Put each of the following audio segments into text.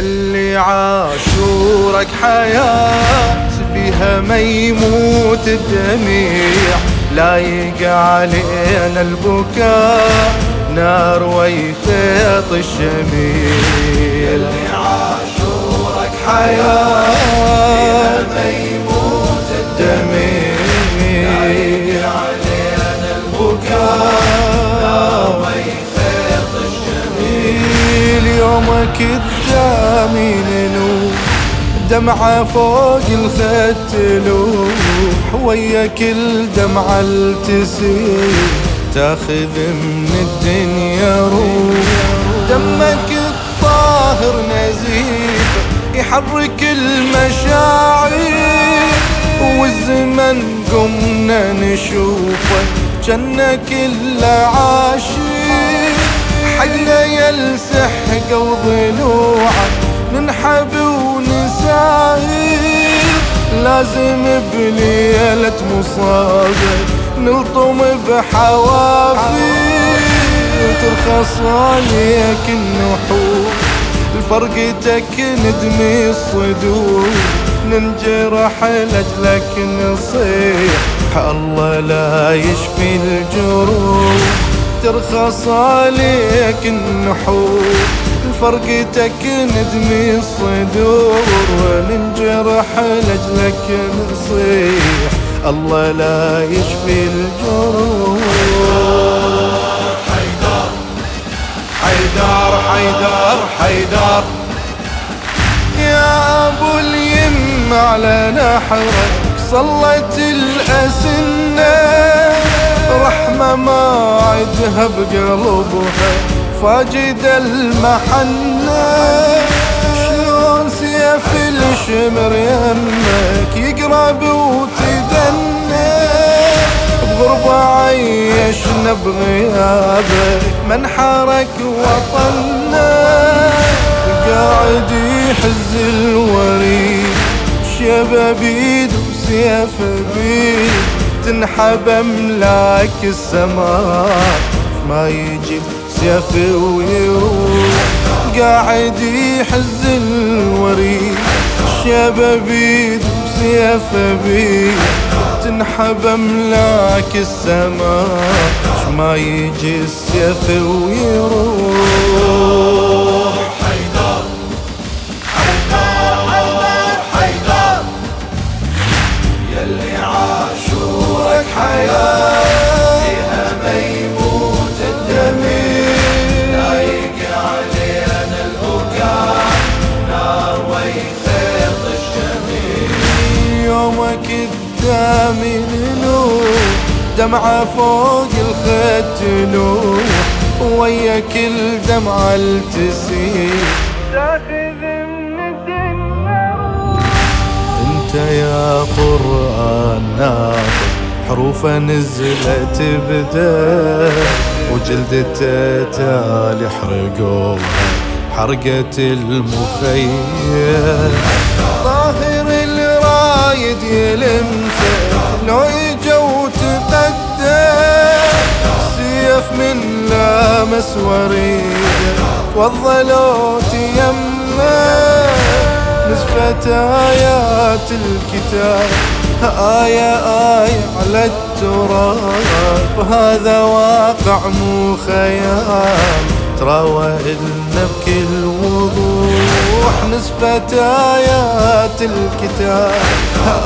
يلي عاشورك حياة بها ما يموت الدميع لايق علينا البكاء نار ويخيط الشميع. يلي عاشورك حياة قدامي نلوح دمعة فوق الخد تلوح ويا كل دمعة التسيل تاخذ من الدنيا روح. دمك الطاهر نزيف يحرك المشاعر والزمن قمنا نشوفه جنة كل عاشق. حقنا يلسح وضلوعه ننحب ونساير لازم بليلة مصابة نلطم بحوافي وترخص عليك النحور الفرقتك ندمي الصدور ننجرح لجلك نصيح الله لا يشفي الجروح. ترخص عليك النحور. فرقتك ندمي الصدور وننجرح لجلك نصيح. الله لا يشفي الجروح حيدر حيدر حيدر حيدر. يا أبو اليم على نحرك صلت الاسنه رحمه ما عدها بقلبها فاجد المحنة شلون سيف الشمر يمك يقرب وتدنى بغربة عيشنا بغيابك من حرك وطننا قاعد يحز الوريد شبابيد وسيف بيد تنحب أملاك السماء ما يجي سيف ويروح قاعد يحز الوريد. شبابيد وسيف بيد. تنحب أملاك السماء ما يجي السيف ويروح. عاشورك حياة فيها ما يموت الدمير لايق علينا البكاء نار ويخيط الشمير يومك قدامي نلوح دمعة فوق الخد تلوح ويا كل دمعة التسيل. تاخذ من الدنيا أنت يا قرآن ناطق حروفه نزلت بدا وجلدته تالي حرقوها حرقة المخيم طاهر الرايد يلمسه لو اجا وتقدم سيف من لامس وريده وظلوت يمه نزفت آيات الكتاب آية آية على التراب. هذا واقع مو خيال. تراودنا بكل وضوح نزفت آيات الكتاب.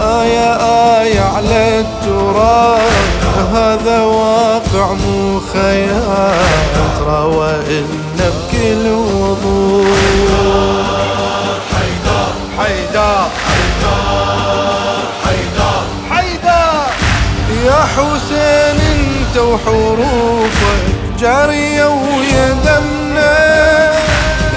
آية آية على التراب. هذا واقع مو خيال. تراودنا بكل وضوح انت وحروفك جارية ويا دمنا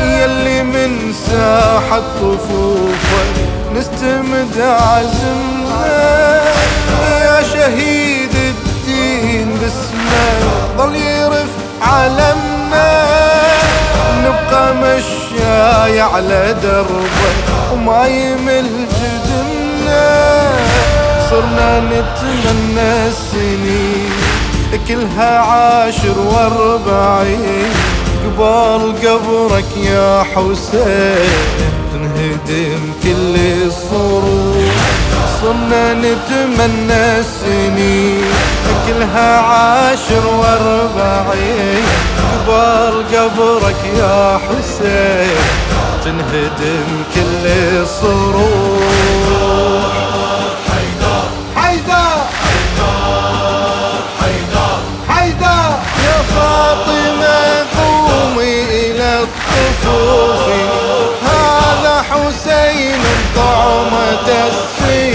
يلي من ساحة طفوفك نستمد عزمنا. يا شهيد الدين باسمك ظل يرف علمنا نبقى مشاي على دربك وما يمل جدنا. صرنا نتمنى السنين كلها عاشر وأربعين. قبال قبرك يا حسين تنهدم كل الصروف. صرنا نتمنى السنين. كلها عاشر وأربعين. قبل قبرك يا حسين تنهدم كل الصروف. الطفوف هذا حسين طعمة السنة